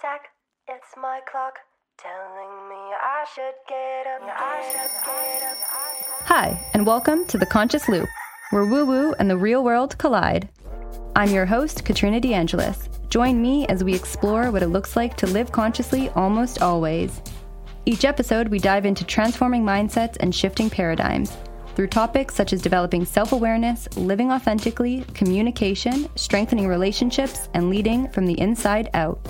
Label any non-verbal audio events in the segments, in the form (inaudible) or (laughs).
Zach, it's my clock telling me I should get up. I should get up. Hi, and welcome to The Conscious Loop, where woo woo and the real world collide. I'm your host, Katrina DeAngelis. Join me as we explore what it looks like to live consciously almost always. Each episode, we dive into transforming mindsets and shifting paradigms through topics such as developing self awareness, living authentically, communication, strengthening relationships, and leading from the inside out.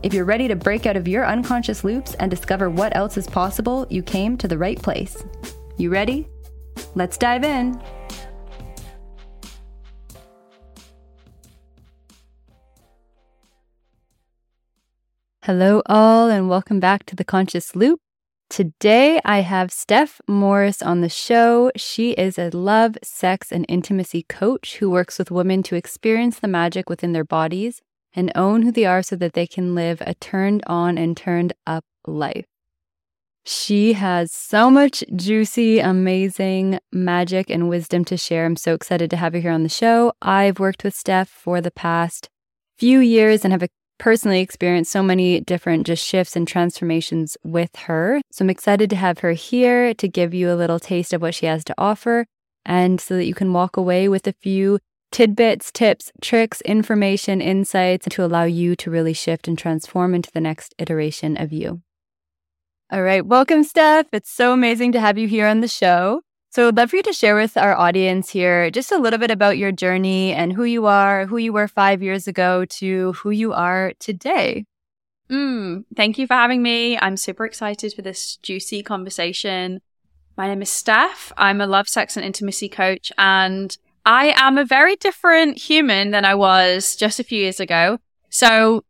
If you're ready to break out of your unconscious loops and discover what else is possible, you came to the right place. You ready? Let's dive in. Hello, all, and welcome back to the Conscious Loop. Today, I have Steph Morris on the show. She is a love, sex, and intimacy coach who works with women to experience the magic within their bodies and own who they are so that they can live a turned on and turned up life. She has so much juicy, amazing magic and wisdom to share. I'm so excited to have her here on the show. I've worked with Steph for the past few years and have personally experienced so many different just shifts and transformations with her. So I'm excited to have her here to give you a little taste of what she has to offer and so that you can walk away with a few tidbits, tips, tricks, information, insights to allow you to really shift and transform into the next iteration of you. All right, welcome, Steph. It's so amazing to have you here on the show. So I'd love for you to share with our audience here just a little bit about your journey and who you are, who you were five years ago to who you are today. Mm, thank you for having me. I'm super excited for this juicy conversation. My name is Steph. I'm a love, sex, and intimacy coach, and I am a very different human than I was just a few years ago. So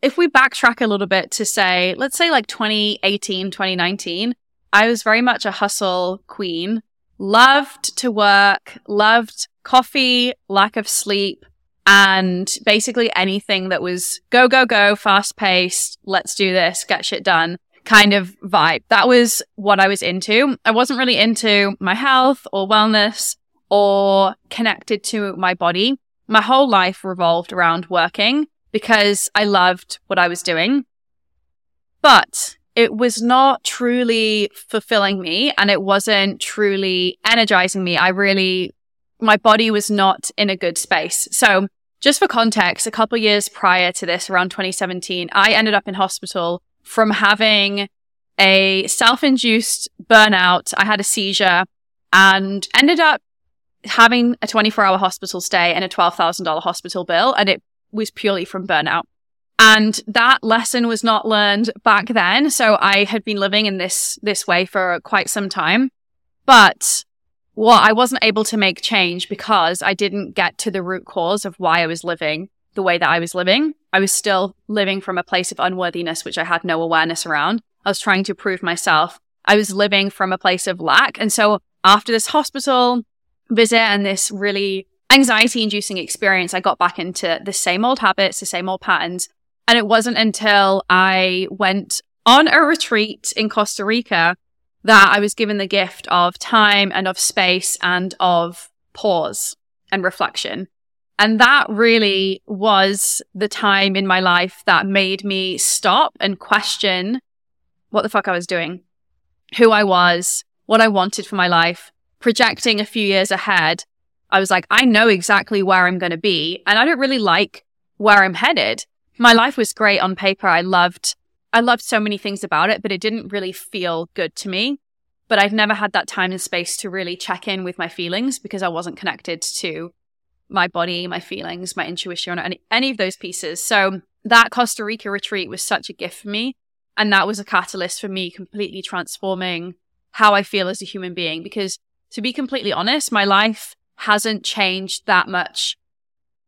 if we backtrack a little bit to say, let's say like 2018, 2019, I was very much a hustle queen loved to work, loved coffee, lack of sleep, and basically anything that was go, go, go, fast paced, let's do this, get shit done kind of vibe. That was what I was into. I wasn't really into my health or wellness or connected to my body. My whole life revolved around working because I loved what I was doing. But it was not truly fulfilling me and it wasn't truly energizing me. I really, my body was not in a good space. So just for context, a couple years prior to this, around 2017, I ended up in hospital from having a self-induced burnout. I had a seizure and ended up having a 24 hour hospital stay and a $12,000 hospital bill. And it was purely from burnout. And that lesson was not learned back then. So I had been living in this, this way for quite some time. But what I wasn't able to make change because I didn't get to the root cause of why I was living the way that I was living. I was still living from a place of unworthiness, which I had no awareness around. I was trying to prove myself. I was living from a place of lack. And so after this hospital visit and this really anxiety inducing experience, I got back into the same old habits, the same old patterns. And it wasn't until I went on a retreat in Costa Rica that I was given the gift of time and of space and of pause and reflection. And that really was the time in my life that made me stop and question what the fuck I was doing, who I was, what I wanted for my life, projecting a few years ahead. I was like, I know exactly where I'm going to be and I don't really like where I'm headed my life was great on paper. I loved, I loved so many things about it, but it didn't really feel good to me. But I've never had that time and space to really check in with my feelings because I wasn't connected to my body, my feelings, my intuition, or any, any of those pieces. So that Costa Rica retreat was such a gift for me. And that was a catalyst for me completely transforming how I feel as a human being. Because to be completely honest, my life hasn't changed that much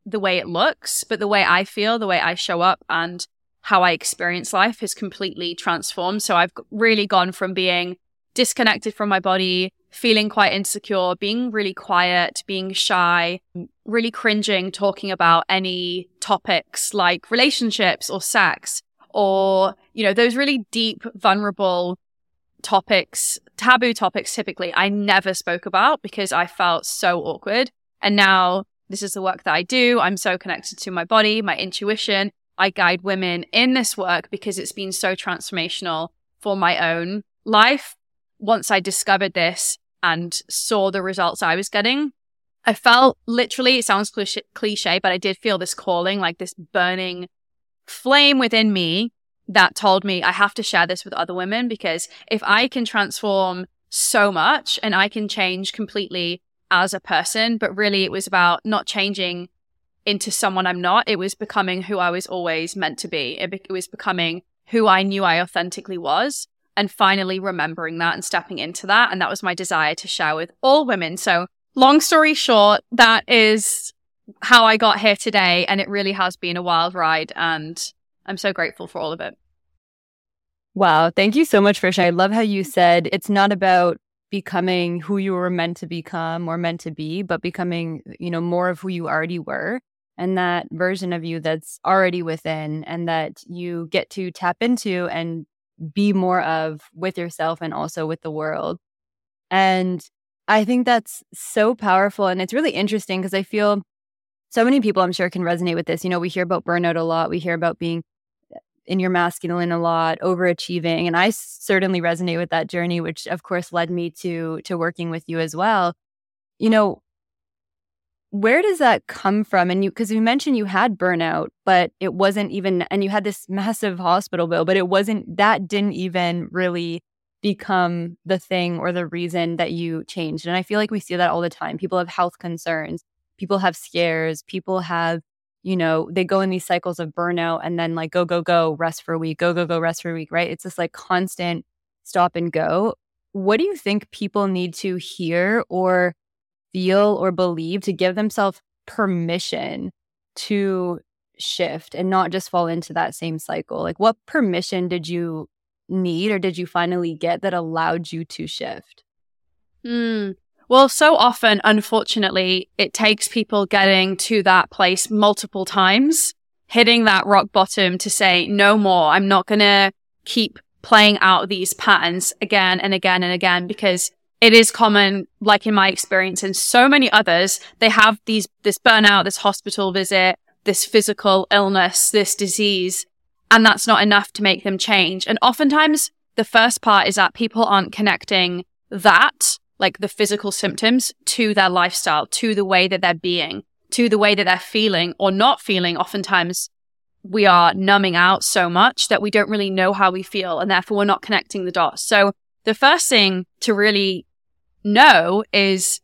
the way it looks, but the way I feel, the way I show up and how I experience life has completely transformed. So I've really gone from being disconnected from my body, feeling quite insecure, being really quiet, being shy, really cringing talking about any topics like relationships or sex or, you know, those really deep, vulnerable topics, taboo topics typically I never spoke about because I felt so awkward. And now this is the work that I do. I'm so connected to my body, my intuition, I guide women in this work because it's been so transformational for my own life. Once I discovered this and saw the results I was getting, I felt literally, it sounds cliche, but I did feel this calling, like this burning flame within me that told me I have to share this with other women because if I can transform so much and I can change completely as a person, but really it was about not changing into someone I'm not. It was becoming who I was always meant to be. It, be- it was becoming who I knew I authentically was and finally remembering that and stepping into that. And that was my desire to share with all women. So long story short, that is how I got here today. And it really has been a wild ride. And I'm so grateful for all of it. Wow. Thank you so much for sharing. I love how you said it's not about becoming who you were meant to become or meant to be, but becoming, you know, more of who you already were and that version of you that's already within and that you get to tap into and be more of with yourself and also with the world. And I think that's so powerful. And it's really interesting because I feel so many people, I'm sure, can resonate with this. You know, we hear about burnout a lot, we hear about being in your masculine a lot, overachieving. And I certainly resonate with that journey, which of course led me to to working with you as well. You know, where does that come from? And you, because you mentioned you had burnout, but it wasn't even, and you had this massive hospital bill, but it wasn't, that didn't even really become the thing or the reason that you changed. And I feel like we see that all the time. People have health concerns, people have scares, people have, you know, they go in these cycles of burnout and then like go, go, go, rest for a week, go, go, go, rest for a week, right? It's this like constant stop and go. What do you think people need to hear or feel or believe to give themselves permission to shift and not just fall into that same cycle? Like, what permission did you need or did you finally get that allowed you to shift? Hmm. Well, so often, unfortunately, it takes people getting to that place multiple times, hitting that rock bottom to say, no more. I'm not going to keep playing out these patterns again and again and again because it is common, like in my experience and so many others, they have these, this burnout, this hospital visit, this physical illness, this disease, and that's not enough to make them change. And oftentimes the first part is that people aren't connecting that, like the physical symptoms to their lifestyle, to the way that they're being, to the way that they're feeling or not feeling. Oftentimes we are numbing out so much that we don't really know how we feel and therefore we're not connecting the dots. So the first thing to really know is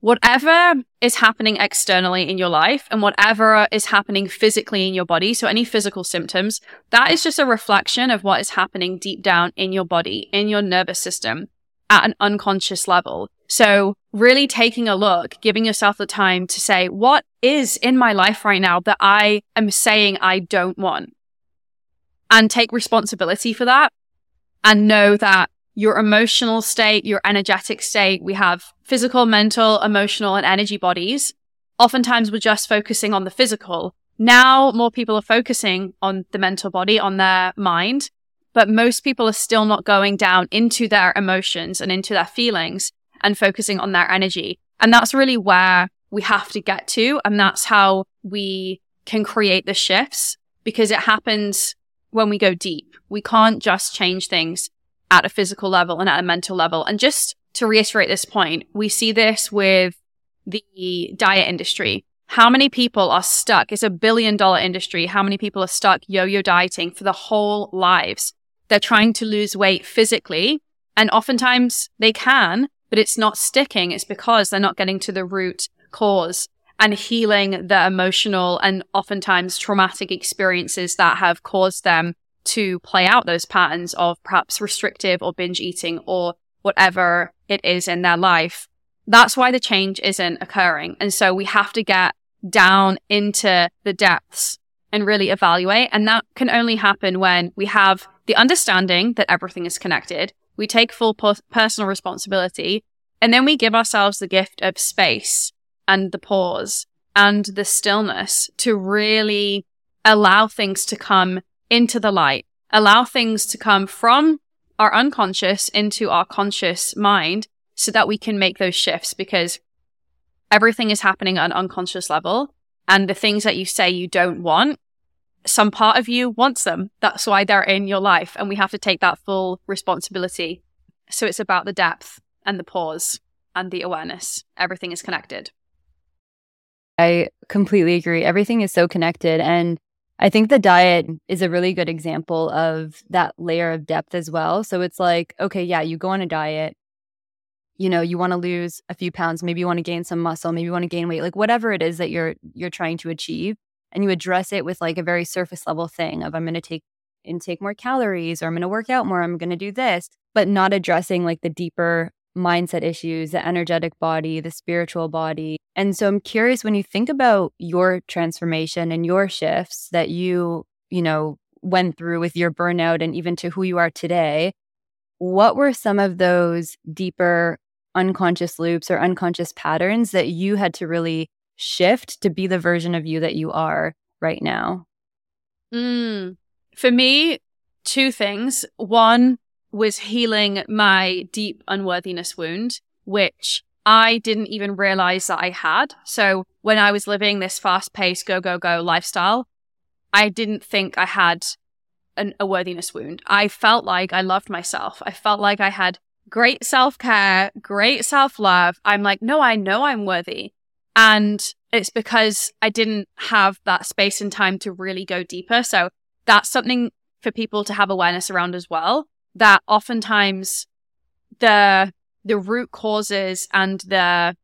whatever is happening externally in your life and whatever is happening physically in your body, so any physical symptoms, that is just a reflection of what is happening deep down in your body, in your nervous system at an unconscious level. So really taking a look, giving yourself the time to say, what is in my life right now that I am saying I don't want? And take responsibility for that and know that your emotional state, your energetic state. We have physical, mental, emotional, and energy bodies. Oftentimes we're just focusing on the physical. Now more people are focusing on the mental body, on their mind, but most people are still not going down into their emotions and into their feelings and focusing on their energy. And that's really where we have to get to. And that's how we can create the shifts because it happens when we go deep. We can't just change things at a physical level and at a mental level. And just to reiterate this point, we see this with the diet industry. How many people are stuck? It's a billion dollar industry. How many people are stuck yo-yo dieting for the whole lives? They're trying to lose weight physically and oftentimes they can, but it's not sticking. It's because they're not getting to the root cause and healing the emotional and oftentimes traumatic experiences that have caused them to play out those patterns of perhaps restrictive or binge eating or whatever it is in their life. That's why the change isn't occurring. And so we have to get down into the depths and really evaluate. And that can only happen when we have the understanding that everything is connected. We take full personal responsibility and then we give ourselves the gift of space and the pause and the stillness to really allow things to come into the light, allow things to come from our unconscious into our conscious mind so that we can make those shifts because everything is happening at an unconscious level. And the things that you say you don't want, some part of you wants them. That's why they're in your life. And we have to take that full responsibility. So it's about the depth and the pause and the awareness. Everything is connected. I completely agree. Everything is so connected. And I think the diet is a really good example of that layer of depth as well. So it's like, okay, yeah, you go on a diet, you know, you want to lose a few pounds, maybe you want to gain some muscle, maybe you want to gain weight, like whatever it is that you're you're trying to achieve and you address it with like a very surface level thing of I'm going to take intake more calories or I'm going to work out more, I'm going to do this, but not addressing like the deeper mindset issues, the energetic body, the spiritual body. And so I'm curious when you think about your transformation and your shifts that you, you know, went through with your burnout and even to who you are today, what were some of those deeper unconscious loops or unconscious patterns that you had to really shift to be the version of you that you are right now? Mm. For me, two things. One was healing my deep unworthiness wound, which I didn't even realize that I had. So when I was living this fast paced go, go, go lifestyle, I didn't think I had an, a worthiness wound. I felt like I loved myself. I felt like I had great self care, great self love. I'm like, no, I know I'm worthy. And it's because I didn't have that space and time to really go deeper. So that's something for people to have awareness around as well. That oftentimes the the root causes and the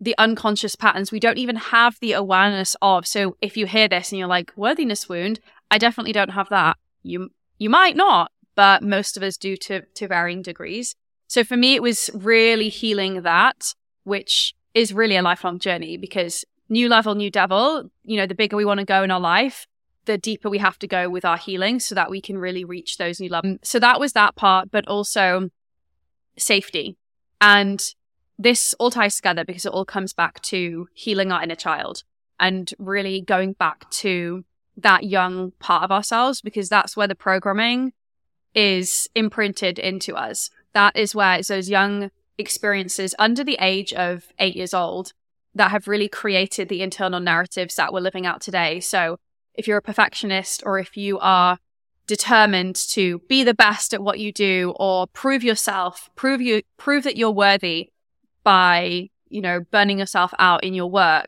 the unconscious patterns we don't even have the awareness of. So if you hear this and you're like, worthiness wound, I definitely don't have that. You you might not, but most of us do to to varying degrees. So for me it was really healing that, which is really a lifelong journey because new level, new devil, you know, the bigger we want to go in our life, the deeper we have to go with our healing so that we can really reach those new levels. So that was that part, but also safety. And this all ties together because it all comes back to healing our inner child and really going back to that young part of ourselves because that's where the programming is imprinted into us. That is where it's those young experiences under the age of eight years old that have really created the internal narratives that we're living out today. So if you're a perfectionist or if you are determined to be the best at what you do or prove yourself, prove you, prove that you're worthy by, you know, burning yourself out in your work,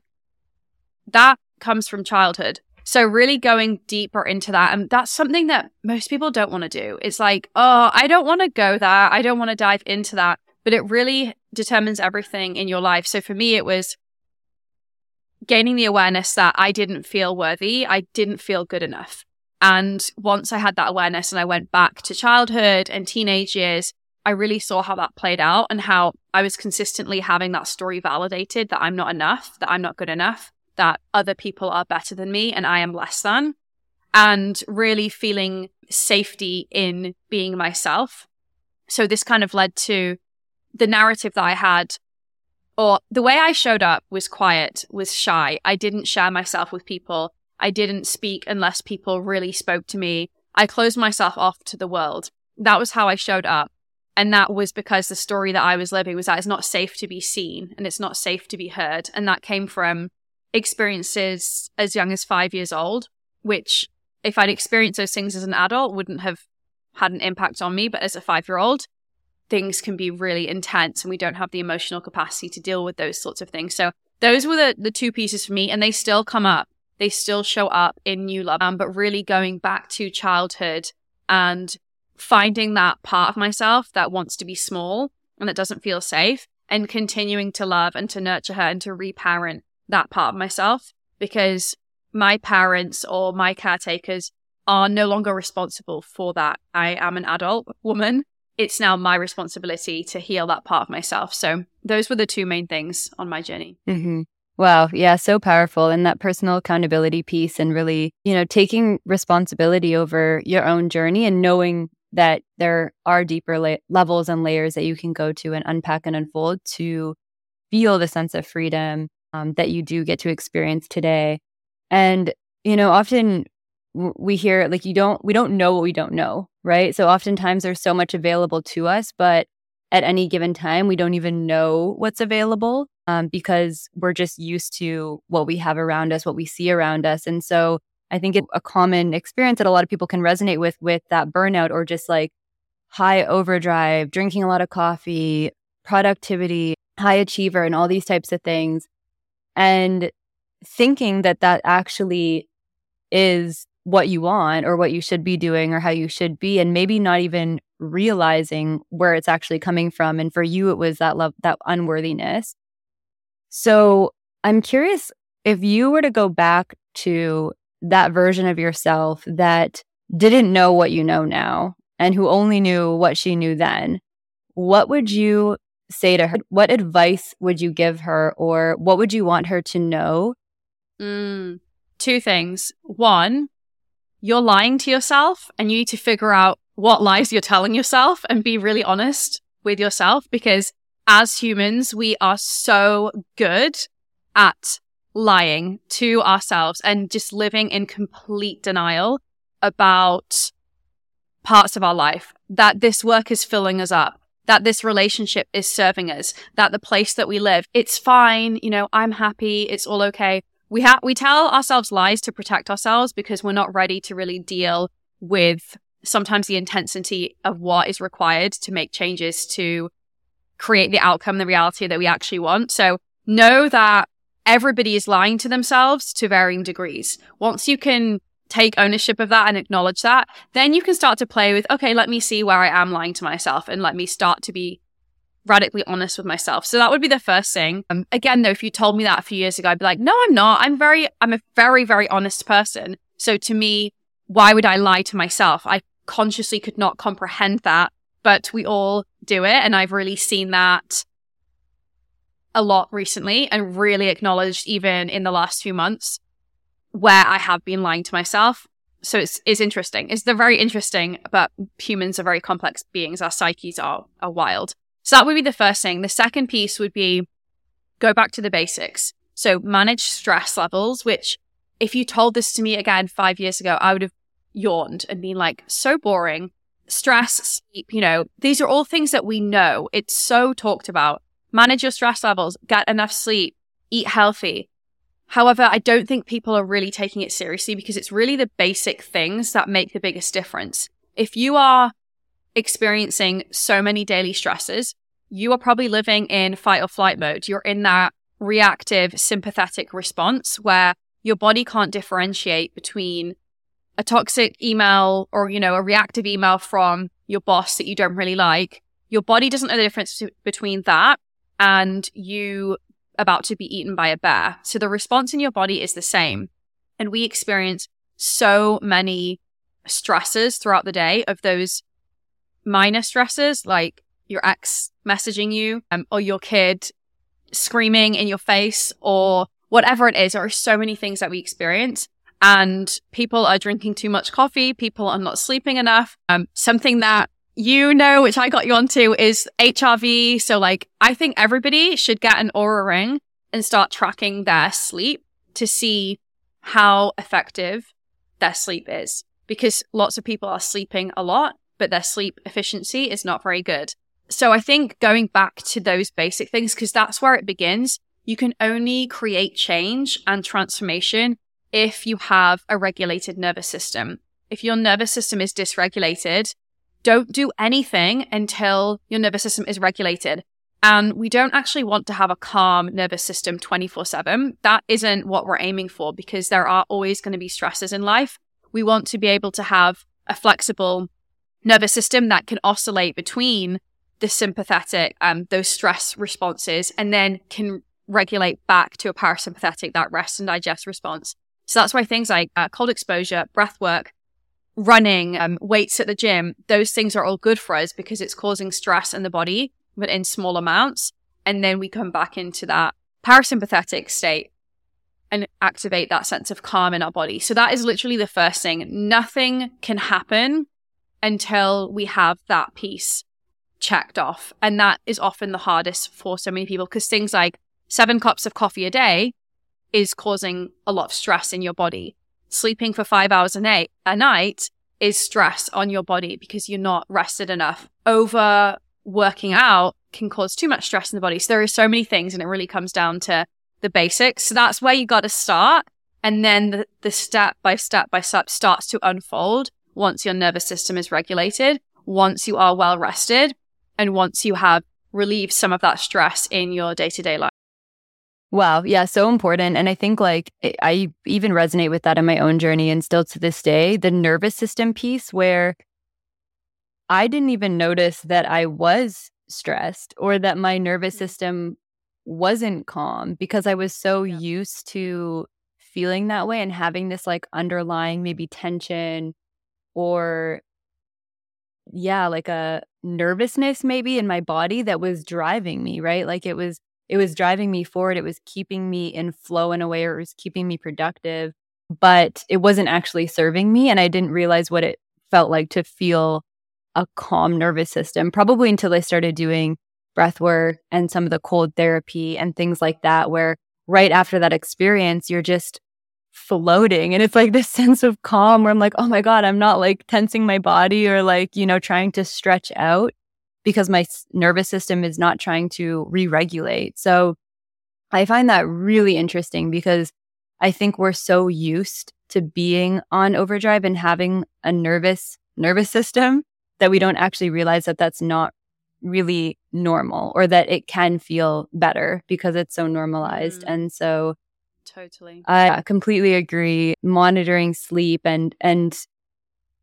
that comes from childhood. So really going deeper into that. And that's something that most people don't want to do. It's like, oh, I don't want to go there. I don't want to dive into that but it really determines everything in your life. So for me, it was gaining the awareness that I didn't feel worthy. I didn't feel good enough. And once I had that awareness and I went back to childhood and teenage years, I really saw how that played out and how I was consistently having that story validated that I'm not enough, that I'm not good enough, that other people are better than me and I am less than. And really feeling safety in being myself. So this kind of led to the narrative that I had or the way I showed up was quiet, was shy. I didn't share myself with people. I didn't speak unless people really spoke to me. I closed myself off to the world. That was how I showed up. And that was because the story that I was living was that it's not safe to be seen and it's not safe to be heard. And that came from experiences as young as five years old, which if I'd experienced those things as an adult wouldn't have had an impact on me. But as a five year old, things can be really intense and we don't have the emotional capacity to deal with those sorts of things. So those were the, the two pieces for me and they still come up. They still show up in new love, um, but really going back to childhood and finding that part of myself that wants to be small and that doesn't feel safe and continuing to love and to nurture her and to reparent that part of myself because my parents or my caretakers are no longer responsible for that. I am an adult woman it's now my responsibility to heal that part of myself. So those were the two main things on my journey. Mm-hmm. Wow. Yeah. So powerful. And that personal accountability piece and really, you know, taking responsibility over your own journey and knowing that there are deeper la- levels and layers that you can go to and unpack and unfold to feel the sense of freedom um, that you do get to experience today. And, you know, often we hear like you don't we don't know what we don't know right so oftentimes there's so much available to us but at any given time we don't even know what's available um, because we're just used to what we have around us what we see around us and so I think it's a common experience that a lot of people can resonate with, with that burnout or just like high overdrive, drinking a lot of coffee, productivity, high achiever, and all these types of things. And thinking that that actually is what you want or what you should be doing or how you should be and maybe not even realizing where it's actually coming from and for you it was that love that unworthiness. So i'm curious if you were to go back to that version of yourself that didn't know what you know now and who only knew what she knew then what would you say to her? What advice would you give her or what would you want her to know? Mm, two things. One you're lying to yourself and you need to figure out what lies you're telling yourself and be really honest with yourself because as humans, we are so good at lying to ourselves and just living in complete denial about parts of our life that this work is filling us up that this relationship is serving us that the place that we live it's fine you know i'm happy it's all okay we have we tell ourselves lies to protect ourselves because we're not ready to really deal with sometimes the intensity of what is required to make changes to create the outcome, the reality that we actually want. So know that everybody is lying to themselves to varying degrees. Once you can take ownership of that and acknowledge that, then you can start to play with, okay, let me see where I am lying to myself and let me start to be radically honest with myself. So that would be the first thing. Um, again, though, if you told me that a few years ago, I'd be like, no, I'm not. I'm very, I'm a very, very honest person. So to me, why would I lie to myself? I consciously could not comprehend that, but we all do it. And I've really seen that a lot recently and really acknowledged even in the last few months where I have been lying to myself. So it's, it's interesting. It's the very interesting, but humans are very complex beings. Our psyches are, are wild. So that would be the first thing. The second piece would be go back to the basics. So manage stress levels, which if you told this to me again five years ago, I would have yawned and been like, so boring. Stress, sleep, you know, these are all things that we know. It's so talked about. Manage your stress levels, get enough sleep, eat healthy. However, I don't think people are really taking it seriously because it's really the basic things that make the biggest difference. If you are experiencing so many daily stresses, you are probably living in fight or flight mode. You're in that reactive sympathetic response where your body can't differentiate between a toxic email or, you know, a reactive email from your boss that you don't really like. Your body doesn't know the difference between that and you about to be eaten by a bear. So the response in your body is the same. And we experience so many stresses throughout the day of those minor stresses like your ex messaging you um, or your kid screaming in your face or whatever it is. There are so many things that we experience and people are drinking too much coffee. People are not sleeping enough. Um, something that you know, which I got you onto is HRV. So like, I think everybody should get an Oura ring and start tracking their sleep to see how effective their sleep is because lots of people are sleeping a lot but their sleep efficiency is not very good. So I think going back to those basic things, because that's where it begins, you can only create change and transformation if you have a regulated nervous system. If your nervous system is dysregulated, don't do anything until your nervous system is regulated. And we don't actually want to have a calm nervous system 24 7. That isn't what we're aiming for because there are always going to be stresses in life. We want to be able to have a flexible nervous system that can oscillate between the sympathetic, um, those stress responses, and then can regulate back to a parasympathetic, that rest and digest response. So that's why things like uh, cold exposure, breath work, running, um, weights at the gym, those things are all good for us because it's causing stress in the body, but in small amounts. And then we come back into that parasympathetic state and activate that sense of calm in our body. So that is literally the first thing. Nothing can happen until we have that piece checked off. And that is often the hardest for so many people because things like seven cups of coffee a day is causing a lot of stress in your body. Sleeping for five hours a night, a night is stress on your body because you're not rested enough. Over working out can cause too much stress in the body. So there are so many things and it really comes down to the basics. So that's where you got to start. And then the, the step by step by step starts to unfold once your nervous system is regulated, once you are well rested, and once you have relieved some of that stress in your day to day life. Wow. Yeah. So important. And I think like I even resonate with that in my own journey and still to this day, the nervous system piece where I didn't even notice that I was stressed or that my nervous mm. system wasn't calm because I was so yeah. used to feeling that way and having this like underlying maybe tension or yeah, like a nervousness maybe in my body that was driving me, right? Like it was it was driving me forward. It was keeping me in flow in a way or it was keeping me productive, but it wasn't actually serving me and I didn't realize what it felt like to feel a calm nervous system probably until I started doing breath work and some of the cold therapy and things like that where right after that experience you're just floating. And it's like this (laughs) sense of calm where I'm like, oh my God, I'm not like tensing my body or like, you know, trying to stretch out because my nervous system is not trying to re regulate. So I find that really interesting because I think we're so used to being on overdrive and having a nervous nervous system that we don't actually realize that that's not really normal or that it can feel better because it's so normalized. Mm. And so Totally. I completely agree. Monitoring sleep and and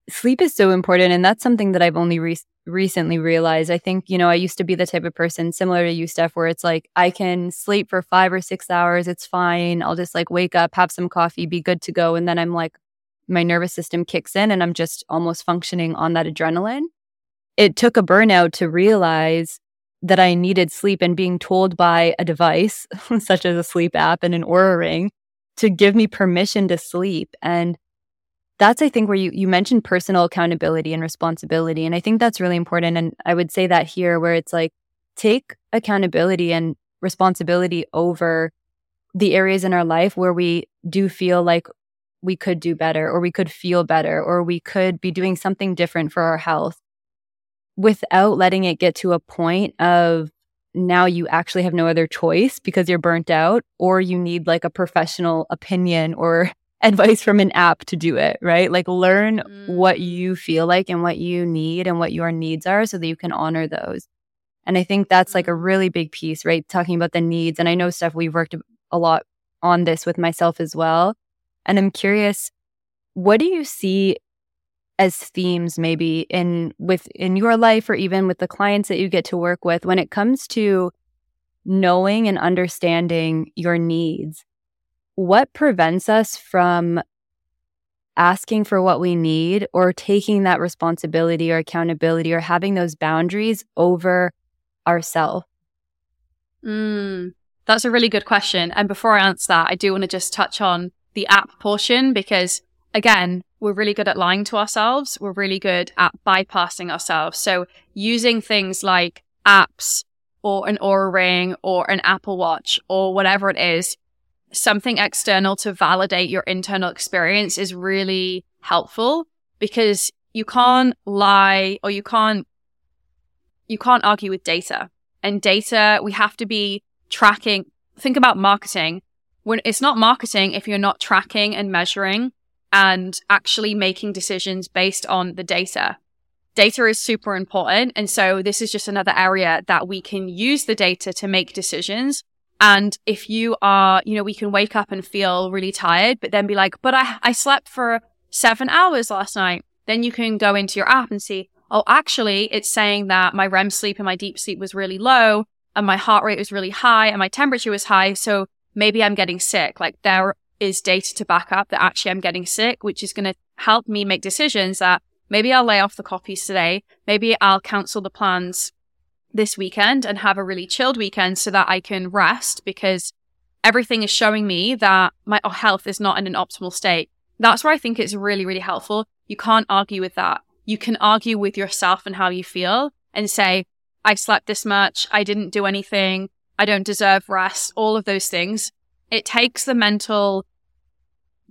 sleep is so important and that's something that I've only re- recently realized. I think, you know, I used to be the type of person similar to you Steph where it's like I can sleep for 5 or 6 hours, it's fine. I'll just like wake up, have some coffee, be good to go and then I'm like my nervous system kicks in and I'm just almost functioning on that adrenaline. It took a burnout to realize that I needed sleep and being told by a device, (laughs) such as a sleep app and an Oura ring, to give me permission to sleep. And that's, I think, where you, you mentioned personal accountability and responsibility. And I think that's really important. And I would say that here, where it's like, take accountability and responsibility over the areas in our life where we do feel like we could do better or we could feel better or we could be doing something different for our health without letting it get to a point of now you actually have no other choice because you're burnt out or you need like a professional opinion or (laughs) advice from an app to do it, right? Like learn mm. what you feel like and what you need and what your needs are so that you can honor those. And I think that's like a mm. really big piece, right? Talking about the needs. And I know Steph, we've worked a lot on this with myself as well. And I'm curious, what do you see as themes maybe in with in your life or even with the clients that you get to work with when it comes to knowing and understanding your needs. What prevents us from asking for what we need or taking that responsibility or accountability or having those boundaries over ourselves mm, that's a really good question. And before i answer that i do want to just touch on the app portion because again we're really good at lying to ourselves. We're really good at bypassing ourselves. So using things like apps or an Oura ring or an Apple watch or whatever it is, something external to validate your internal experience is really helpful because you can't lie or you can't, you can't argue with data and data. We have to be tracking. Think about marketing when it's not marketing if you're not tracking and measuring and actually making decisions based on the data. Data is super important. And so this is just another area that we can use the data to make decisions. And if you are, you know, we can wake up and feel really tired, but then be like, but I, I slept for seven hours last night. Then you can go into your app and see, oh, actually, it's saying that my REM sleep and my deep sleep was really low and my heart rate was really high and my temperature was high. So maybe I'm getting sick. Like there is data to back up that actually I'm getting sick, which is going to help me make decisions that maybe I'll lay off the coffees today. Maybe I'll cancel the plans this weekend and have a really chilled weekend so that I can rest because everything is showing me that my health is not in an optimal state. That's where I think it's really, really helpful. You can't argue with that. You can argue with yourself and how you feel and say, I slept this much. I didn't do anything. I don't deserve rest. All of those things. It takes the mental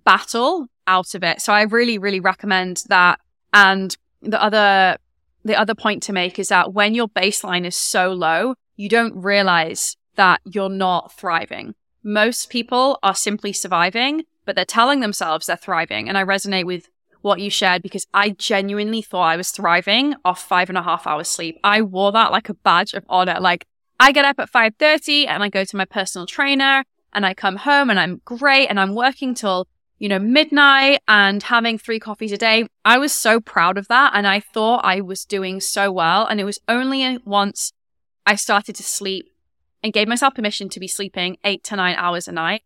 battle out of it. So I really, really recommend that. And the other, the other point to make is that when your baseline is so low, you don't realize that you're not thriving. Most people are simply surviving, but they're telling themselves they're thriving. And I resonate with what you shared because I genuinely thought I was thriving off five and a half hours sleep. I wore that like a badge of honor. Like I get up at 5.30 and I go to my personal trainer and I come home and I'm great and I'm working till, you know, midnight and having three coffees a day. I was so proud of that. And I thought I was doing so well. And it was only once I started to sleep and gave myself permission to be sleeping eight to nine hours a night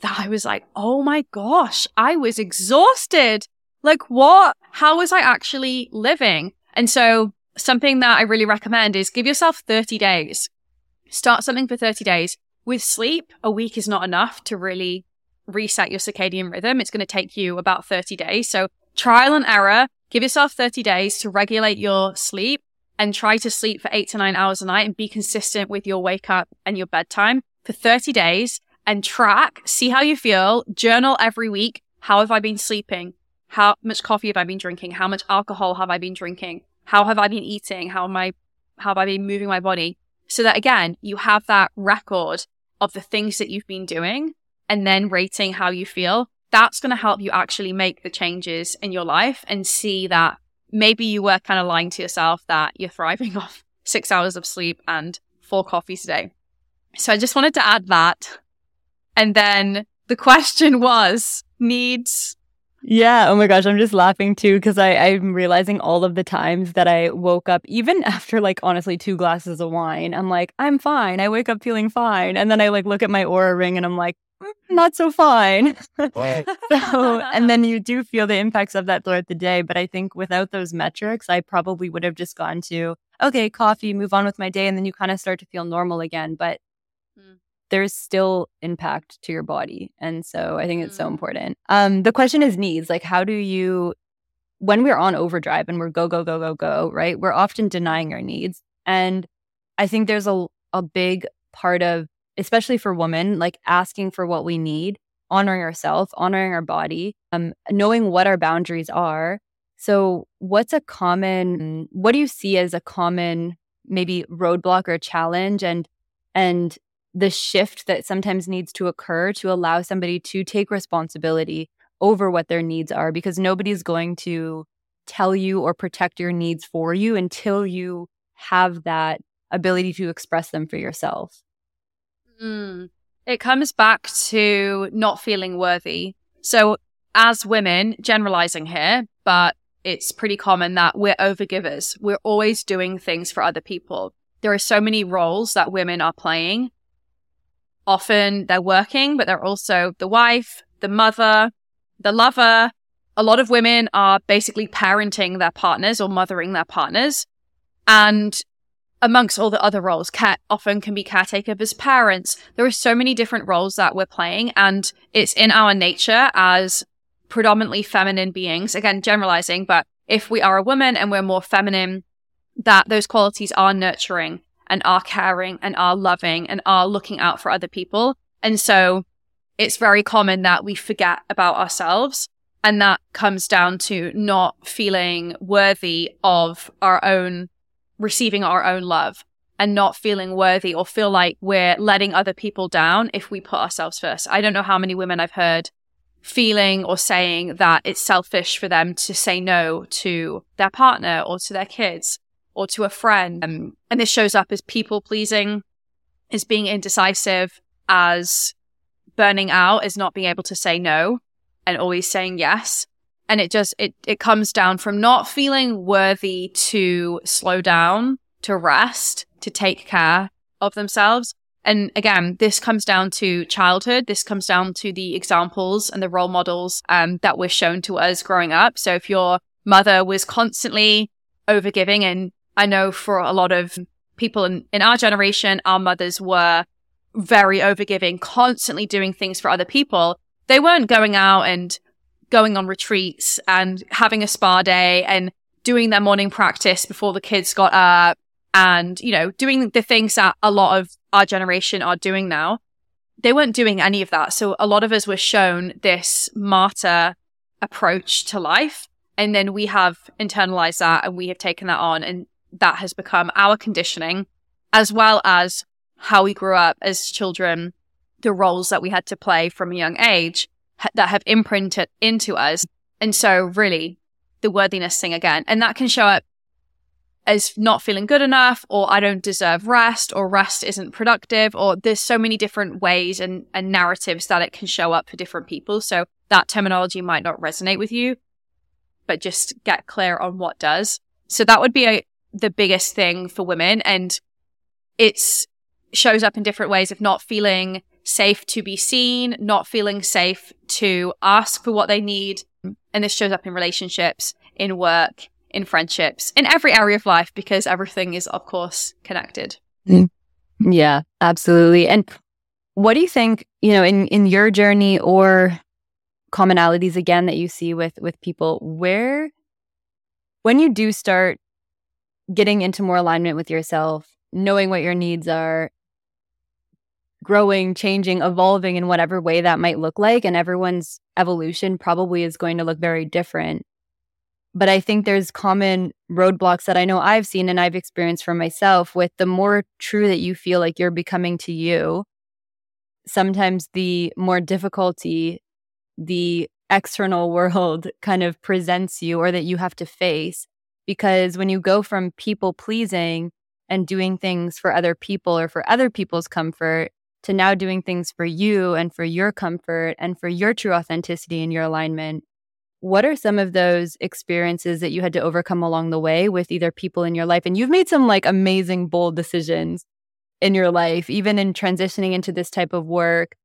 that I was like, oh my gosh, I was exhausted. Like what? How was I actually living? And so something that I really recommend is give yourself 30 days. Start something for 30 days. With sleep, a week is not enough to really reset your circadian rhythm. It's going to take you about 30 days. So trial and error. Give yourself 30 days to regulate your sleep and try to sleep for eight to nine hours a night and be consistent with your wake up and your bedtime for 30 days and track, see how you feel, journal every week. How have I been sleeping? How much coffee have I been drinking? How much alcohol have I been drinking? How have I been eating? How am I, how have I been moving my body? So that again, you have that record of the things that you've been doing and then rating how you feel. That's going to help you actually make the changes in your life and see that maybe you were kind of lying to yourself that you're thriving (laughs) off six hours of sleep and four coffees a day. So I just wanted to add that. And then the question was needs. Yeah. Oh my gosh. I'm just laughing too because I'm realizing all of the times that I woke up, even (laughs) after like honestly two glasses of wine, I'm like, I'm fine. I wake up feeling fine. And then I like look at my Oura ring and I'm like, (laughs) not so fine. (laughs) so, and then you do feel the impacts of that throughout the day. But I think without those metrics, I probably would have just gone to, okay, coffee, move on with my day. And then you kind of start to feel normal again. But mm there's still impact to your body. And so I think it's so mm. important. Um, the question is needs. Like, how do you, when we're on overdrive and we're go, go, go, go, go, right? We're often denying our needs. And I think there's a, a big part of, especially for women, like asking for what we need, honoring ourselves, honoring our body, um, knowing what our boundaries are. So, what's a common, what do you see as a common maybe roadblock or challenge? And and the shift that sometimes needs to occur to allow somebody to take responsibility over what their needs are because nobody's going to tell you or protect your needs for you until you have that ability to express them for yourself. Mm. It comes back to not feeling worthy. So, as women, generalizing here, but it's pretty common that we're overgivers. We're always doing things for other people. There are so many roles that women are playing often they're working, but they're also the wife, the mother, the lover. A lot of women are basically parenting their partners or mothering their partners. And amongst all the other roles, cat often can be caretaker as parents. There are so many different roles that we're playing and it's in our nature as predominantly feminine beings. Again, generalizing, but if we are a woman and we're more feminine, that those qualities are nurturing and are caring and are loving and are looking out for other people. And so it's very common that we forget about ourselves. And that comes down to not feeling worthy of our own, receiving our own love and not feeling worthy or feel like we're letting other people down if we put ourselves first. I don't know how many women I've heard feeling or saying that it's selfish for them to say no to their partner or to their kids or to a friend. Um, and this shows up as people pleasing, as being indecisive, as burning out, as not being able to say no and always saying yes. And it just, it, it comes down from not feeling worthy to slow down, to rest, to take care of themselves. And again, this comes down to childhood. This comes down to the examples and the role models um, that were shown to us growing up. So if your mother was constantly overgiving and I know for a lot of people in, in our generation, our mothers were very overgiving, constantly doing things for other people. They weren't going out and going on retreats and having a spa day and doing their morning practice before the kids got up and, you know, doing the things that a lot of our generation are doing now. They weren't doing any of that. So a lot of us were shown this martyr approach to life. And then we have internalized that and we have taken that on and that has become our conditioning, as well as how we grew up as children, the roles that we had to play from a young age that have imprinted into us. And so really the worthiness thing again, and that can show up as not feeling good enough or I don't deserve rest or rest isn't productive or there's so many different ways and, and narratives that it can show up for different people. So that terminology might not resonate with you, but just get clear on what does. So that would be a, the biggest thing for women. And it's shows up in different ways of not feeling safe to be seen, not feeling safe to ask for what they need. And this shows up in relationships, in work, in friendships, in every area of life, because everything is, of course, connected. Mm. Yeah, absolutely. And what do you think, you know, in, in your journey or commonalities again that you see with with people, where when you do start getting into more alignment with yourself, knowing what your needs are, growing, changing, evolving in whatever way that might look like, and everyone's evolution probably is going to look very different but I think there's common roadblocks that I know I've seen and I've experienced for myself with the more true that you feel like you're becoming to you, sometimes the more difficulty the external world (laughs) kind of presents you or that you have to face. Because when you go from people pleasing and doing things for other people or for other people's comfort to now doing things for you and for your comfort and for your true authenticity and your alignment, what are some of those experiences that you had to overcome along the way with either people in your life? And you've made some like amazing, bold decisions in your life, even in transitioning into this type of work,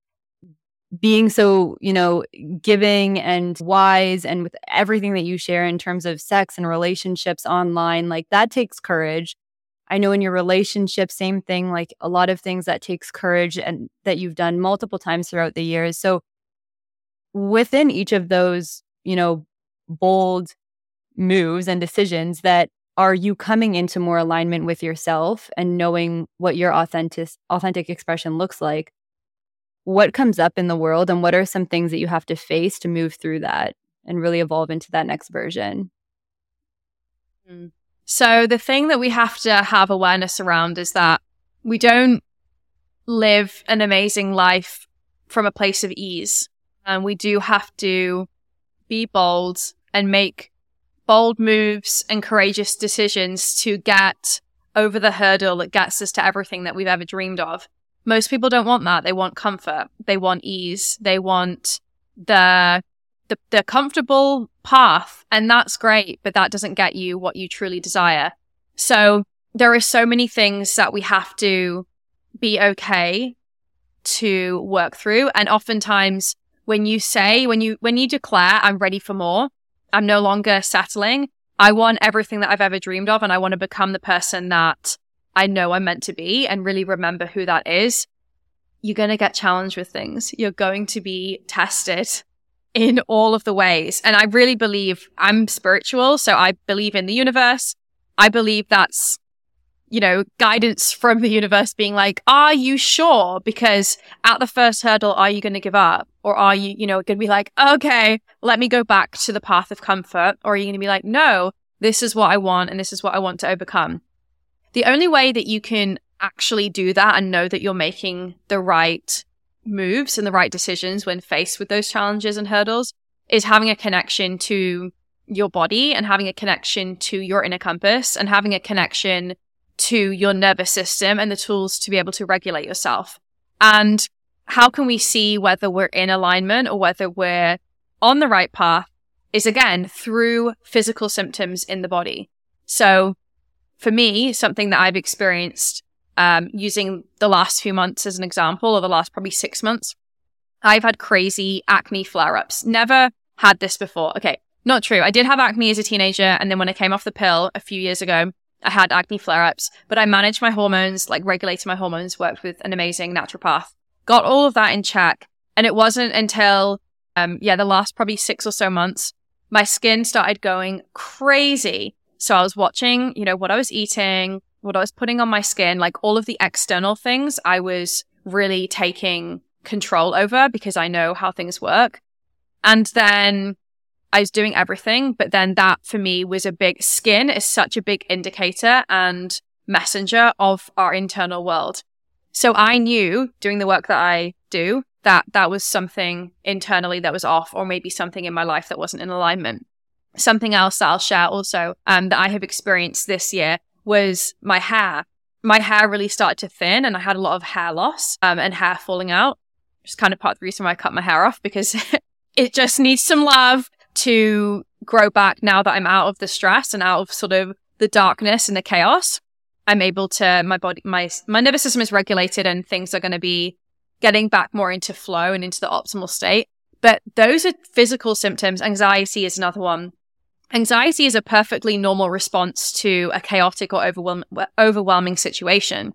being so, you know, giving and wise and with everything that you share in terms of sex and relationships online, like that takes courage. I know in your relationship, same thing, like a lot of things that takes courage and that you've done multiple times throughout the years. So within each of those you know, bold moves and decisions that are you coming into more alignment with yourself and knowing what your authentic authentic expression looks like what comes up in the world and what are some things that you have to face to move through that and really evolve into that next version hmm. So the thing that we have to have awareness around is that we don't live an amazing life from a place of ease and we do have to be bold and make bold moves and courageous decisions to get over the hurdle that gets us to everything that we've ever dreamed of. Most people don't want that. They want comfort. They want ease. They want the, the, the comfortable path. And that's great, but that doesn't get you what you truly desire. So there are so many things that we have to be okay to work through. And oftentimes when you say, when you, when you declare, I'm ready for more, I'm no longer settling. I want everything that I've ever dreamed of and I want to become the person that I know I'm meant to be and really remember who that is. You're going to get challenged with things. You're going to be tested in all of the ways. And I really believe I'm spiritual. So I believe in the universe. I believe that's you know, guidance from the universe being like, are you sure? Because at the first hurdle, are you going to give up? Or are you, you know, going to be like, okay, let me go back to the path of comfort? Or are you going to be like, no, this is what I want and this is what I want to overcome? The only way that you can actually do that and know that you're making the right moves and the right decisions when faced with those challenges and hurdles is having a connection to your body and having a connection to your inner compass and having a connection to your nervous system and the tools to be able to regulate yourself. And how can we see whether we're in alignment or whether we're on the right path is again through physical symptoms in the body. So for me, something that I've experienced um, using the last few months as an example, or the last probably six months, I've had crazy acne flare ups. Never had this before. Okay, not true. I did have acne as a teenager. And then when I came off the pill a few years ago, I had acne flare ups, but I managed my hormones, like regulated my hormones, worked with an amazing naturopath, got all of that in check. And it wasn't until, um, yeah, the last probably six or so months, my skin started going crazy. So I was watching, you know, what I was eating, what I was putting on my skin, like all of the external things I was really taking control over because I know how things work. And then I was doing everything, but then that for me was a big skin is such a big indicator and messenger of our internal world. So I knew doing the work that I do that that was something internally that was off, or maybe something in my life that wasn't in alignment. Something else that I'll share also um, that I have experienced this year was my hair. My hair really started to thin, and I had a lot of hair loss um, and hair falling out. It's kind of part of the reason why I cut my hair off because (laughs) it just needs some love to grow back now that I'm out of the stress and out of sort of the darkness and the chaos. I'm able to, my body, my, my nervous system is regulated and things are going to be getting back more into flow and into the optimal state. But those are physical symptoms. Anxiety is another one. Anxiety is a perfectly normal response to a chaotic or overwhelm- overwhelming situation.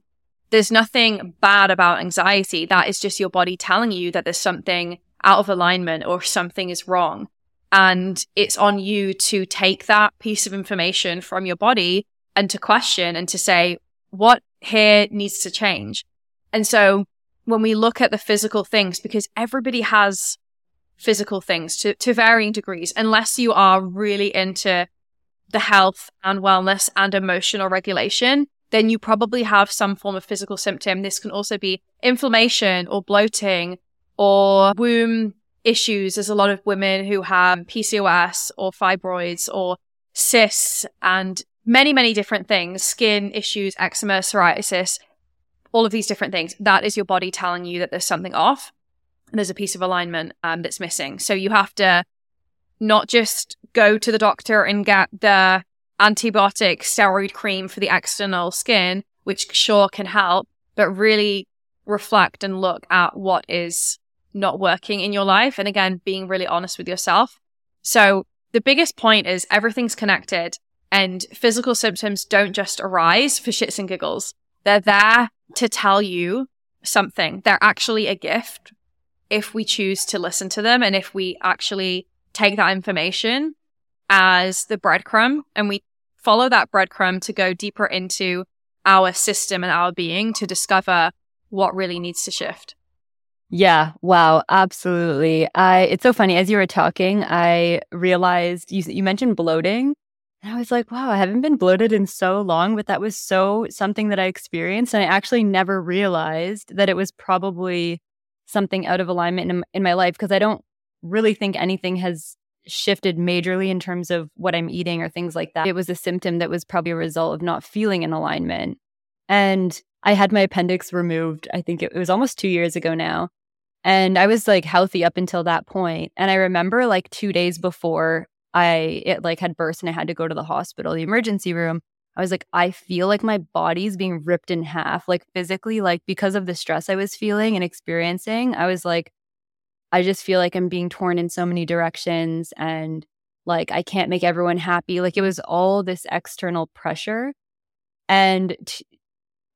There's nothing bad about anxiety. That is just your body telling you that there's something out of alignment or something is wrong. And it's on you to take that piece of information from your body and to question and to say, what here needs to change? And so when we look at the physical things, because everybody has physical things to, to varying degrees, unless you are really into the health and wellness and emotional regulation, then you probably have some form of physical symptom. This can also be inflammation or bloating or womb issues. There's a lot of women who have PCOS or fibroids or cysts and many, many different things, skin issues, eczema, psoriasis, all of these different things. That is your body telling you that there's something off. There's a piece of alignment um, that's missing. So you have to not just go to the doctor and get the antibiotic steroid cream for the external skin, which sure can help, but really reflect and look at what is not working in your life. And again, being really honest with yourself. So the biggest point is everything's connected and physical symptoms don't just arise for shits and giggles. They're there to tell you something. They're actually a gift if we choose to listen to them and if we actually take that information as the breadcrumb and we follow that breadcrumb to go deeper into our system and our being to discover what really needs to shift. Yeah, wow, absolutely. I it's so funny as you were talking, I realized you you mentioned bloating and I was like, wow, I haven't been bloated in so long, but that was so something that I experienced and I actually never realized that it was probably something out of alignment in, in my life because I don't really think anything has shifted majorly in terms of what I'm eating or things like that. It was a symptom that was probably a result of not feeling in alignment. And I had my appendix removed, I think it was almost 2 years ago now. And I was like healthy up until that point. And I remember like two days before I it like had burst and I had to go to the hospital, the emergency room. I was like, I feel like my body's being ripped in half, like physically, like because of the stress I was feeling and experiencing. I was like, I just feel like I'm being torn in so many directions and like I can't make everyone happy. Like it was all this external pressure. And t-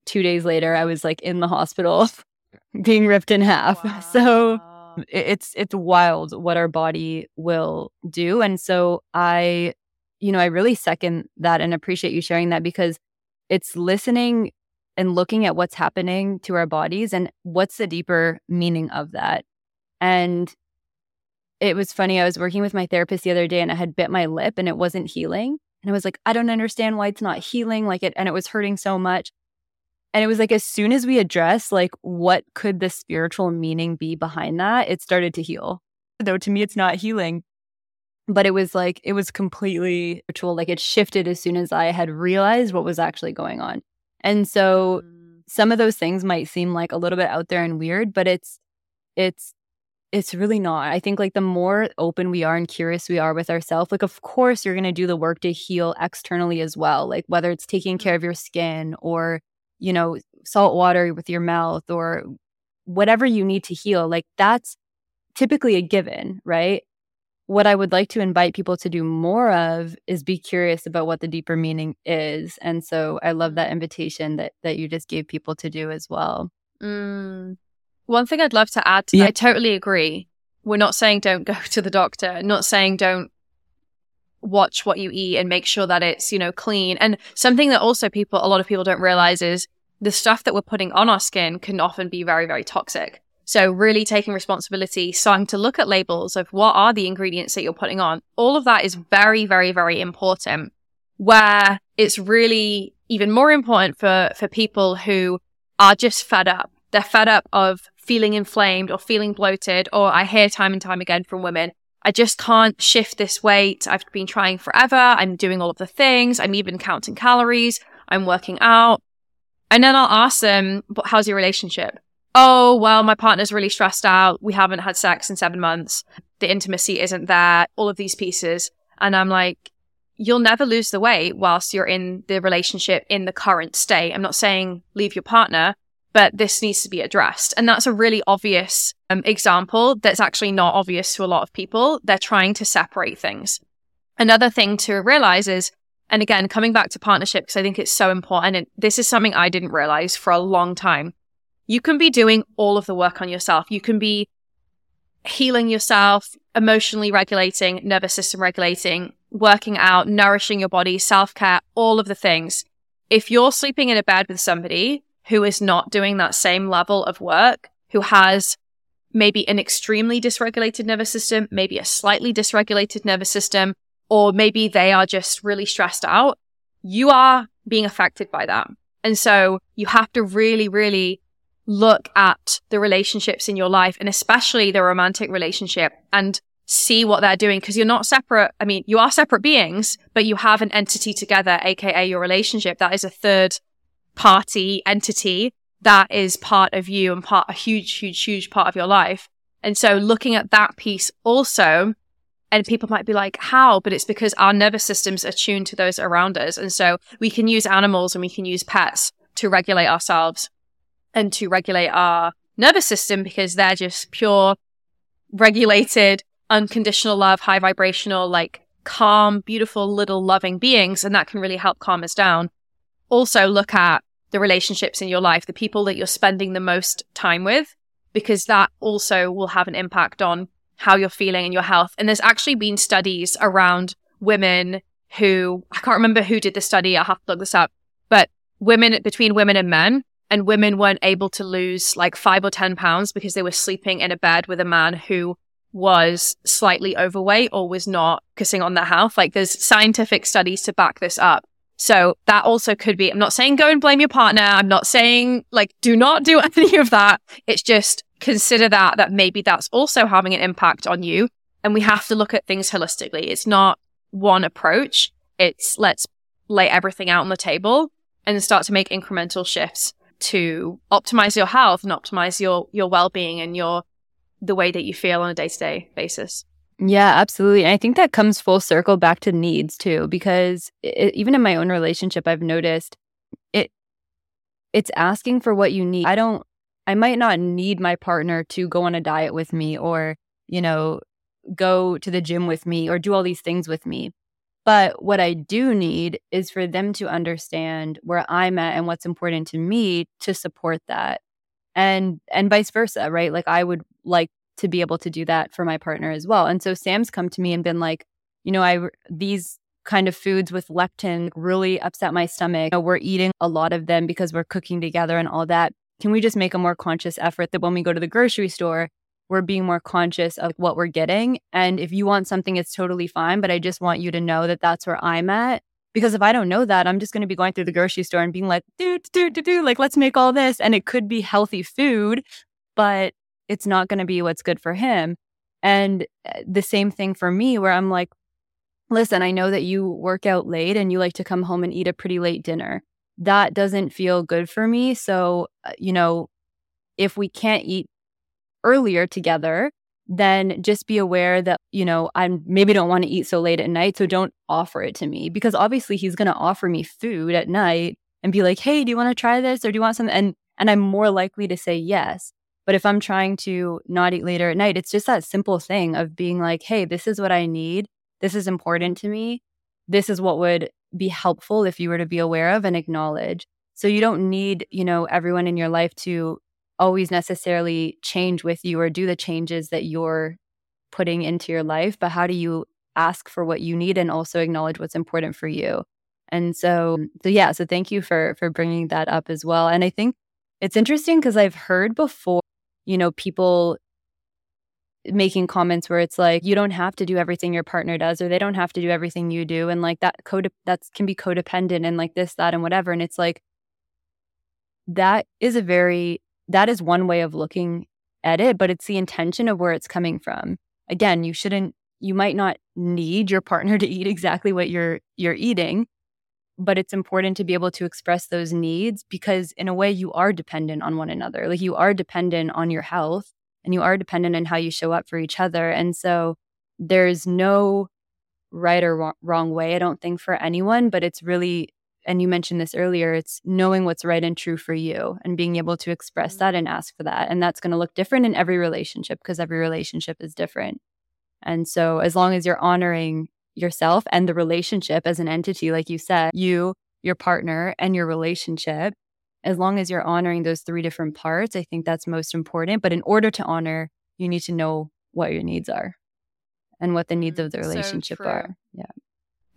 two days later, I was like in the hospital (laughs) being ripped in half. (laughs) Wow. So it's it's wild what our body will do. And so I, you know, I really second that and appreciate you sharing that because it's listening and looking at what's happening to our bodies and what's the deeper meaning of that. And it was funny. I was working with my therapist the other day and I had bit my lip and it wasn't healing. And I was like, I don't understand why it's not healing. Like it, and it was hurting so much. And it was like as soon as we address like what could the spiritual meaning be behind that, it started to heal. Though to me it's not healing. But it was like it was completely ritual. Like it shifted as soon as I had realized what was actually going on. And so mm. some of those things might seem like a little bit out there and weird, but it's it's it's really not. I think like the more open we are and curious we are with ourselves, like of course you're going to do the work to heal externally as well. Like whether it's taking care of your skin or you know, salt water with your mouth or whatever you need to heal, like that's typically a given, right? What I would like to invite people to do more of is be curious about what the deeper meaning is. And so I love that invitation that that you just gave people to do as well. Mm. One thing I'd love to add to yeah. I totally agree. We're not saying don't go to the doctor, not saying don't watch what you eat and make sure that it's, you know, clean. And something that also people, a lot of people don't realize is the stuff that we're putting on our skin can often be very, very toxic. So really taking responsibility, starting to look at labels of what are the ingredients that you're putting on. All of that is very, very, very important where it's really even more important for, for people who are just fed up. They're fed up of feeling inflamed or feeling bloated, or I hear time and time again from women, I just can't shift this weight. I've been trying forever. I'm doing all of the things. I'm even counting calories. I'm working out. And then I'll ask them, but how's your relationship? Oh, well, my partner's really stressed out. We haven't had sex in seven months. The intimacy isn't there. All of these pieces. And I'm like, you'll never lose the weight whilst you're in the relationship in the current state. I'm not saying leave your partner, but this needs to be addressed. And that's a really obvious um, example that's actually not obvious to a lot of people. They're trying to separate things. Another thing to realize is and again, coming back to partnership, because I think it's so important. And this is something I didn't realize for a long time. You can be doing all of the work on yourself. You can be healing yourself, emotionally regulating, nervous system regulating, working out, nourishing your body, self care, all of the things. If you're sleeping in a bed with somebody who is not doing that same level of work, who has maybe an extremely dysregulated nervous system, maybe a slightly dysregulated nervous system, or maybe they are just really stressed out, you are being affected by that. And so you have to really, really look at the relationships in your life and especially the romantic relationship and see what they're doing because you're not separate. I mean, you are separate beings, but you have an entity together, aka your relationship. That is a third party entity that is part of you and part, a huge, huge, huge part of your life. And so looking at that piece also and people might be like, how? But it's because our nervous systems are tuned to those around us. And so we can use animals and we can use pets to regulate ourselves and to regulate our nervous system because they're just pure regulated, unconditional love, high vibrational, like calm, beautiful little loving beings. And that can really help calm us down. Also look at the relationships in your life, the people that you're spending the most time with, because that also will have an impact on how you're feeling and your health. And there's actually been studies around women who, I can't remember who did the study. I'll have to look this up, but women between women and men and women weren't able to lose like five or 10 pounds because they were sleeping in a bed with a man who was slightly overweight or was not focusing on their health. Like there's scientific studies to back this up. So that also could be, I'm not saying go and blame your partner. I'm not saying like do not do (laughs) any of that. It's just consider that, that maybe that's also having an impact on you. And we have to look at things holistically. It's not one approach. It's let's lay everything out on the table and start to make incremental shifts to optimize your health and optimize your, your well-being and your, the way that you feel on a day-to-day basis. Yeah, absolutely. And I think that comes full circle back to needs too, because it, even in my own relationship, I've noticed it, it's asking for what you need. I don't I might not need my partner to go on a diet with me or, you know, go to the gym with me or do all these things with me. But what I do need is for them to understand where I'm at and what's important to me to support that. And and vice versa, right? Like I would like to be able to do that for my partner as well. And so Sam's come to me and been like, you know, I these kind of foods with lectin really upset my stomach. You know, we're eating a lot of them because we're cooking together and all that. Can we just make a more conscious effort that when we go to the grocery store, we're being more conscious of what we're getting? And if you want something, it's totally fine. But I just want you to know that that's where I'm at. Because if I don't know that, I'm just going to be going through the grocery store and being like, do, do, do, do, like, let's make all this. And it could be healthy food, but it's not going to be what's good for him. And uh, the same thing for me, where I'm like, listen, I know that you work out late and you like to come home and eat a pretty late dinner that doesn't feel good for me. So, uh, you know, if we can't eat earlier together, then just be aware that, you know, I maybe don't want to eat so late at night. So don't offer it to me because obviously he's going to offer me food at night and be like, Hey, do you want to try this or do you want something? And, and I'm more likely to say yes. But if I'm trying to not eat later at night, it's just that simple thing of being like, Hey, this is what I need. This is important to me. This is what would be helpful if you were to be aware of and acknowledge. So you don't need, you know, everyone in your life to always necessarily change with you or do the changes that you're putting into your life, but how do you ask for what you need and also acknowledge what's important for you? And so, um, so yeah, so thank you for for bringing that up as well. And I think it's interesting because I've heard before, you know, people making comments where it's like you don't have to do everything your partner does or they don't have to do everything you do and like that code that can be codependent and like this that and whatever and it's like that is a very that is one way of looking at it, but it's the intention of where it's coming from. Again, you shouldn't, you might not need your partner (laughs) to eat exactly what you're, you're eating, but it's important to be able to express those needs because in a way you are dependent on one another. Like you are dependent on your health and you are dependent on how you show up for each other. And so there's no right or wrong way, I don't think, for anyone, but it's really, and you mentioned this earlier, it's knowing what's right and true for you and being able to express mm-hmm. that and ask for that. And that's going to look different in every relationship because every relationship is different. And so as long as you're honoring yourself and the relationship as an entity, like you said, you, your partner, and your relationship, as long as you're honoring those three different parts, I think that's most important. But in order to honor, you need to know what your needs are and what the needs of the relationship so are. Yeah.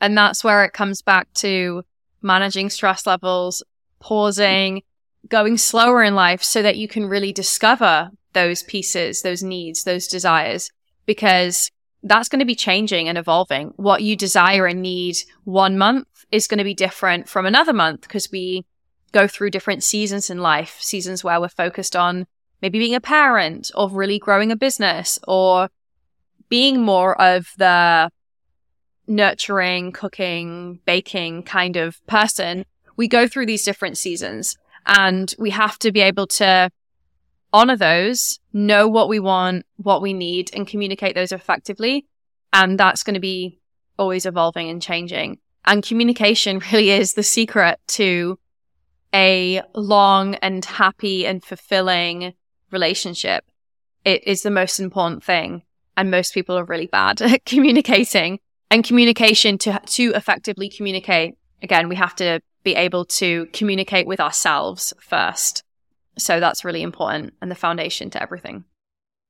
And that's where it comes back to managing stress levels, pausing, going slower in life so that you can really discover those pieces, those needs, those desires, because that's going to be changing and evolving. What you desire and need one month is going to be different from another month because we go through different seasons in life, seasons where we're focused on maybe being a parent or really growing a business or being more of the nurturing, cooking, baking kind of person. We go through these different seasons and we have to be able to honor those, know what we want, what we need, and communicate those effectively. And that's going to be always evolving and changing. And communication (laughs) really is the secret to a long and happy and fulfilling relationship. It is the most important thing. And most people are really bad (laughs) at communicating and communication to, to effectively communicate. Again, we have to be able to communicate with ourselves first so that's really important and the foundation to everything.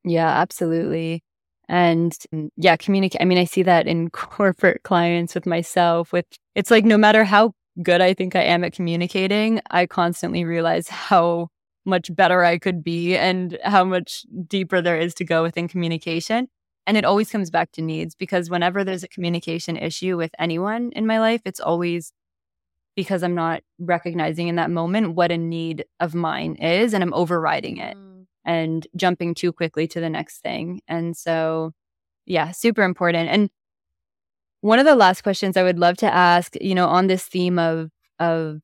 Yeah, absolutely. And mm, yeah, communicate. I mean, I see that in (laughs) corporate clients with myself, with it's like no matter how good I think I am at communicating, I constantly realize how much better I could be and how much deeper there is to go within communication. And it always comes back to needs because whenever there's a communication issue with anyone in my life, it's always because I'm not recognizing in that moment what a need of mine is and I'm overriding it mm. and jumping too quickly to the next thing. And so, yeah, super important. And one of the last questions I would love to ask, you know, on this theme of of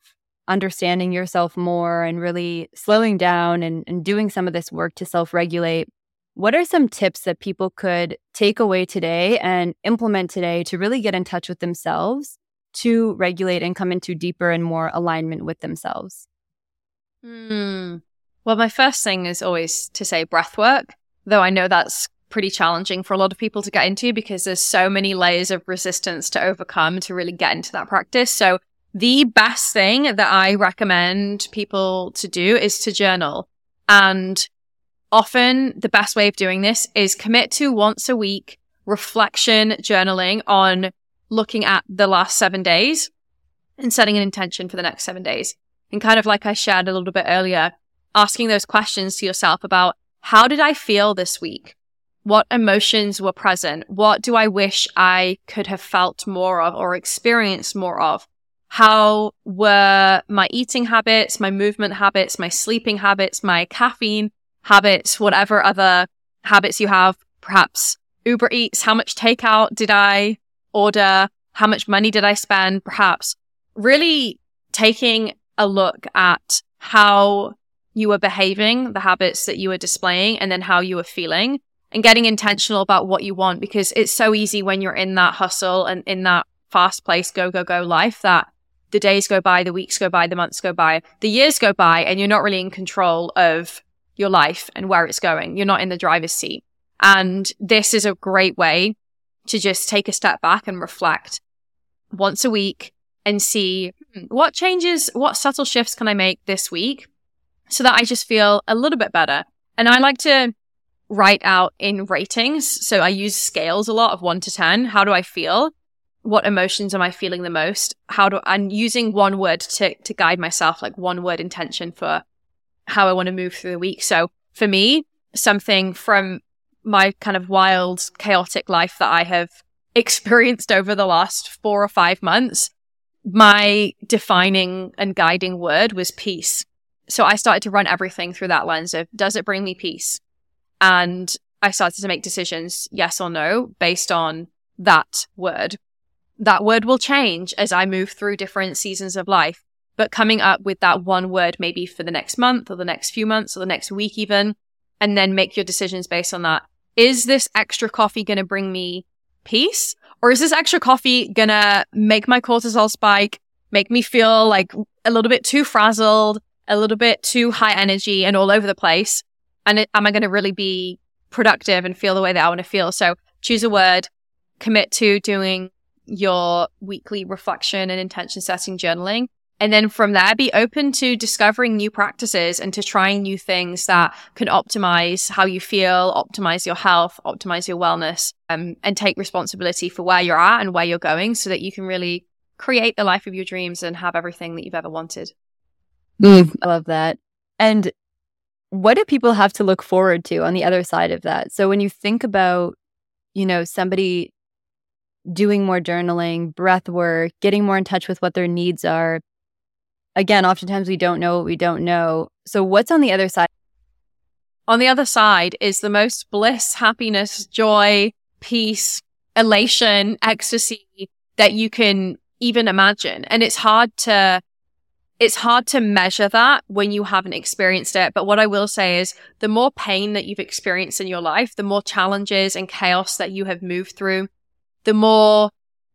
understanding yourself more and really slowing down and, and doing some of this work to self-regulate what are some tips that people could take away today and implement today to really get in touch with themselves to regulate and come into deeper and more alignment with themselves? Hmm. Well, my first thing is always to say breath work, though I know that's pretty challenging for a lot of people to get into because there's so many layers of resistance to overcome to really get into that practice. So the best thing that I recommend people to do is to journal. And often the best way of doing this is commit to once a week reflection journaling on looking at the last seven days and setting an intention for the next seven days. And kind of like I shared a little bit earlier, asking those questions to yourself about how did I feel this week? What emotions were present? What do I wish I could have felt more of or experienced more of? How were my eating habits, my movement habits, my sleeping habits, my caffeine habits, whatever other habits you have, perhaps Uber Eats, how much takeout did I order? How much money did I spend? Perhaps really taking a look at how you were behaving, the habits that you were displaying, and then how you were feeling and getting intentional about what you want because it's so easy when you're in that hustle and in that fast paced go, go, go life that the days go by, the weeks go by, the months go by, the years go by, and you're not really in control of your life and where it's going. You're not in the driver's seat. And this is a great way to just take a step back and reflect once a week and see hmm, what changes, what subtle shifts can I make this week so that I just feel a little bit better. And I like to write out in ratings. So I use scales a lot of one to 10. How do I feel? What emotions am I feeling the most? How do I'm using one word to, to guide myself, like one word intention for how I want to move through the week. So for me, something from my kind of wild, chaotic life that I have (laughs) experienced over the last four or five months, my defining and guiding word was peace. So I started to run everything through that lens of does it bring me peace? And I started to make decisions, yes or no, based on that word. That word will change as I move through different seasons of life. But coming up with that one word, maybe for the next month or the next few months or the next week, even, and then make your decisions based on that. Is this extra coffee going to bring me peace? Or is this extra coffee going to make my cortisol spike, make me feel like a little bit too frazzled, a little bit too high energy and all over the place? And am I going to really be productive and feel the way that I want to feel? So choose a word, commit to doing your weekly reflection and intention setting journaling. And then from there, be open to discovering new practices and to trying new things that can optimize how you feel, optimize your health, optimize your wellness, um, and take responsibility for where you're at and where you're going so that you can really create the life of your dreams and have everything that you've ever wanted. Mm, I love that. And what do people have to look forward to on the other side of that? So when you think about, you know, somebody doing more journaling, breath work, getting more in touch with what their needs are, again, oftentimes we don't know what we don't know. So, what's on the other side? On the other side is the most bliss, happiness, joy, peace, elation, ecstasy that you can even imagine. And it's hard to, it's hard to measure that when you haven't experienced it. But what I will say is the more pain that you've experienced in your life, the more challenges and chaos that you have moved through, the more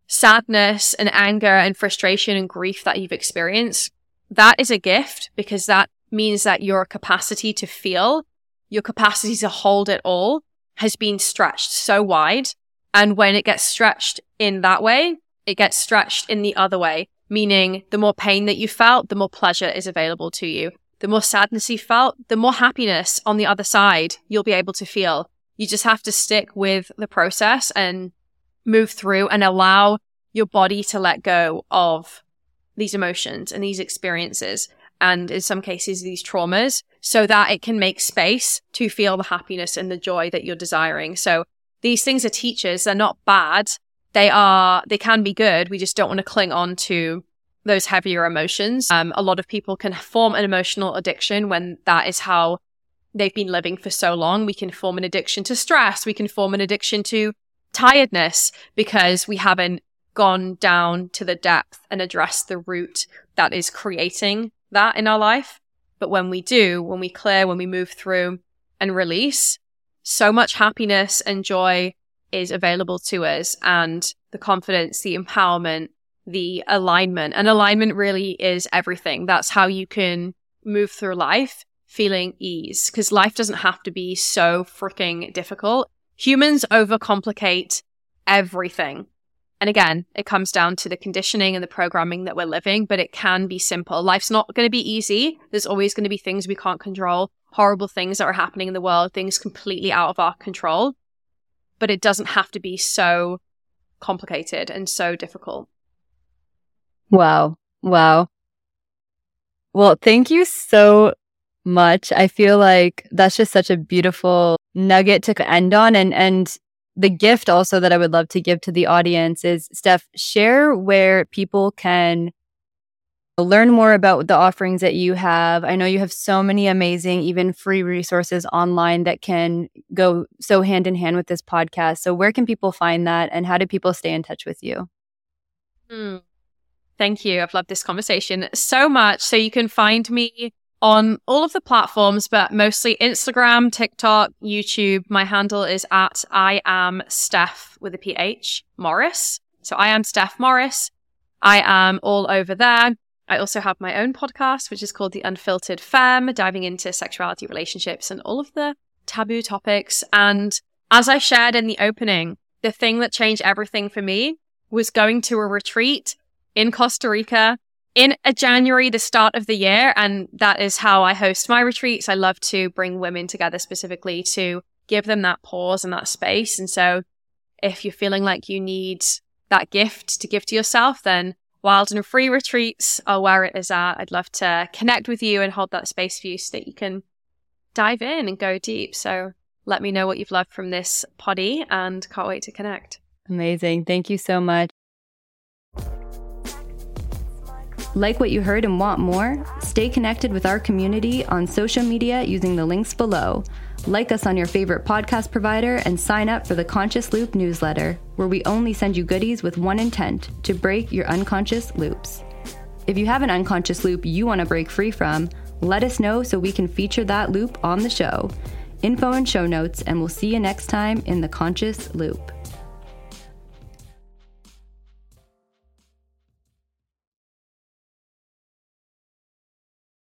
sadness and anger and frustration and grief that you've experienced, that is a gift because that means that your capacity to feel, your capacity to hold it all has been stretched so wide. And when it gets stretched in that way, it gets stretched in the other way, meaning the more pain that you felt, the more pleasure is available to you. The more sadness you felt, the more happiness on the other side you'll be able to feel. You just have to stick with the process and move through and allow your body to let go of these emotions and these experiences and in some cases these traumas so that it can make space to feel the happiness and the joy that you're desiring. So these things are teachers. They're not bad. They are, they can be good. We just don't want to cling on to those heavier emotions. Um, a lot of people can form an emotional addiction when that is how they've been living for so long. We can form an addiction to stress. We can form an addiction to tiredness because we haven't gone down to the depth and addressed the root that is creating that in our life. But when we do, when we clear, when we move through and release, so much happiness and joy is available to us and the confidence, the empowerment, the alignment. And alignment really is everything. That's how you can move through life feeling ease because life doesn't have to be so freaking difficult. Humans overcomplicate everything. And again, it comes down to the conditioning and the programming that we're living, but it can be simple. Life's not going to be easy. There's always going to be things we can't control, horrible things that are happening in the world, things completely out of our control. But it doesn't have to be so complicated and so difficult. Wow. Wow. Well, thank you so much. I feel like that's just such a beautiful nugget to end on and and the gift also that I would love to give to the audience is Steph, share where people can learn more about the offerings that you have. I know you have so many amazing, even free resources online that can go so hand in hand with this podcast. So, where can people find that and how do people stay in touch with you? Hmm. Thank you. I've loved this conversation so much. So, you can find me on all of the platforms, but mostly Instagram, TikTok, YouTube. My handle is at I am Steph with a PH Morris. So I am Steph Morris. I am all over there. I also have my own podcast, which is called The Unfiltered Femme, diving into sexuality, relationships, and all of the taboo topics. And as I shared in the opening, the thing that changed everything for me was going to a retreat in Costa Rica in January, the start of the year. And that is how I host my retreats. I love to bring women together specifically to give them that pause and that space. And so if you're feeling like you need that gift to give to yourself, then wild and free retreats are where it is at. I'd love to connect with you and hold that space for you so that you can dive in and go deep. So let me know what you've loved from this poddy and can't wait to connect. Amazing. Thank you so much. Like what you heard and want more? Stay connected with our community on social media using the links below. Like us on your favorite podcast provider and sign up for the Conscious Loop newsletter, where we only send you goodies with one intent to break your unconscious loops. If you have an unconscious loop you want to break free from, let us know so we can feature that loop on the show. Info and show notes, and we'll see you next time in the Conscious Loop.